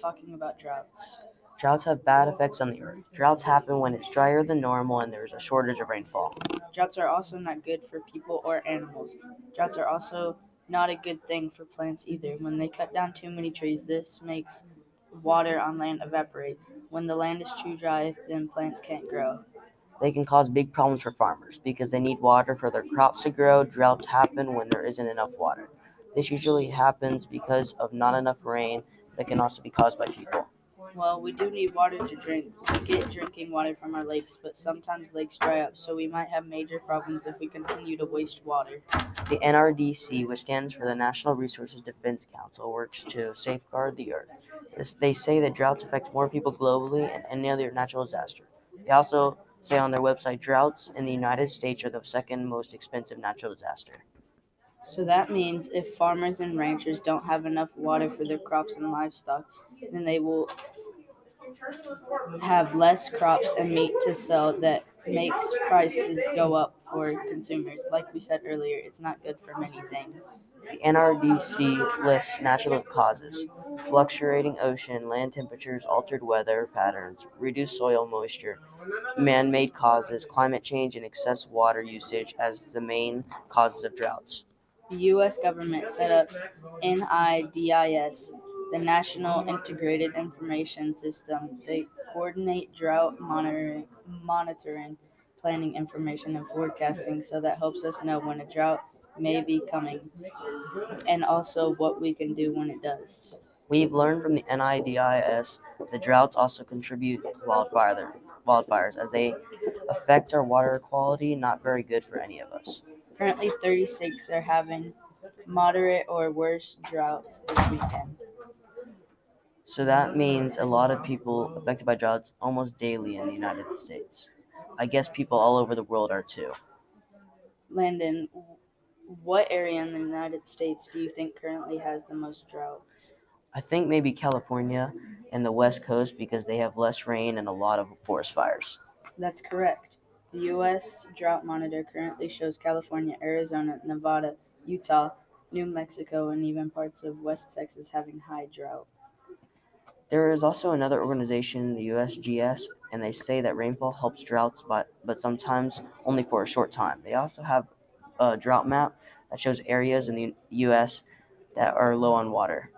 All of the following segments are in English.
talking about droughts. Droughts have bad effects on the earth. Droughts happen when it's drier than normal and there's a shortage of rainfall. Droughts are also not good for people or animals. Droughts are also not a good thing for plants either. When they cut down too many trees, this makes water on land evaporate. When the land is too dry, then plants can't grow. They can cause big problems for farmers because they need water for their crops to grow. Droughts happen when there isn't enough water. This usually happens because of not enough rain that can also be caused by people. Well, we do need water to drink, to get drinking water from our lakes, but sometimes lakes dry up, so we might have major problems if we continue to waste water. The NRDC, which stands for the National Resources Defense Council, works to safeguard the earth. This, they say that droughts affect more people globally than any other natural disaster. They also say on their website droughts in the United States are the second most expensive natural disaster. So that means if farmers and ranchers don't have enough water for their crops and livestock, then they will have less crops and meat to sell that makes prices go up for consumers. Like we said earlier, it's not good for many things. The NRDC lists natural causes fluctuating ocean, land temperatures, altered weather patterns, reduced soil moisture, man made causes, climate change, and excess water usage as the main causes of droughts. The U.S. government set up NIDIS, the National Integrated Information System. They coordinate drought monitoring, monitoring, planning information, and forecasting, so that helps us know when a drought may be coming and also what we can do when it does. We've learned from the NIDIS that droughts also contribute to wildfire, wildfires as they affect our water quality, not very good for any of us. Currently, 36 are having moderate or worse droughts this weekend. So that means a lot of people affected by droughts almost daily in the United States. I guess people all over the world are too. Landon, what area in the United States do you think currently has the most droughts? I think maybe California and the West Coast because they have less rain and a lot of forest fires. That's correct. The U.S. Drought Monitor currently shows California, Arizona, Nevada, Utah, New Mexico, and even parts of West Texas having high drought. There is also another organization, the USGS, and they say that rainfall helps droughts, but, but sometimes only for a short time. They also have a drought map that shows areas in the U.S. that are low on water.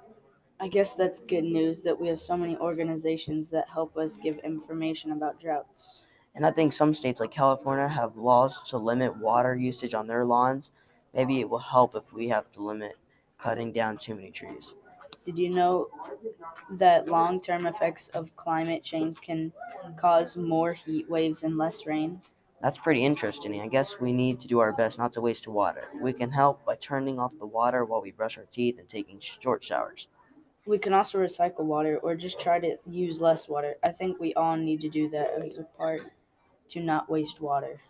I guess that's good news that we have so many organizations that help us give information about droughts. And I think some states like California have laws to limit water usage on their lawns. Maybe it will help if we have to limit cutting down too many trees. Did you know that long term effects of climate change can cause more heat waves and less rain? That's pretty interesting. I guess we need to do our best not to waste water. We can help by turning off the water while we brush our teeth and taking short showers. We can also recycle water or just try to use less water. I think we all need to do that as a part to not waste water.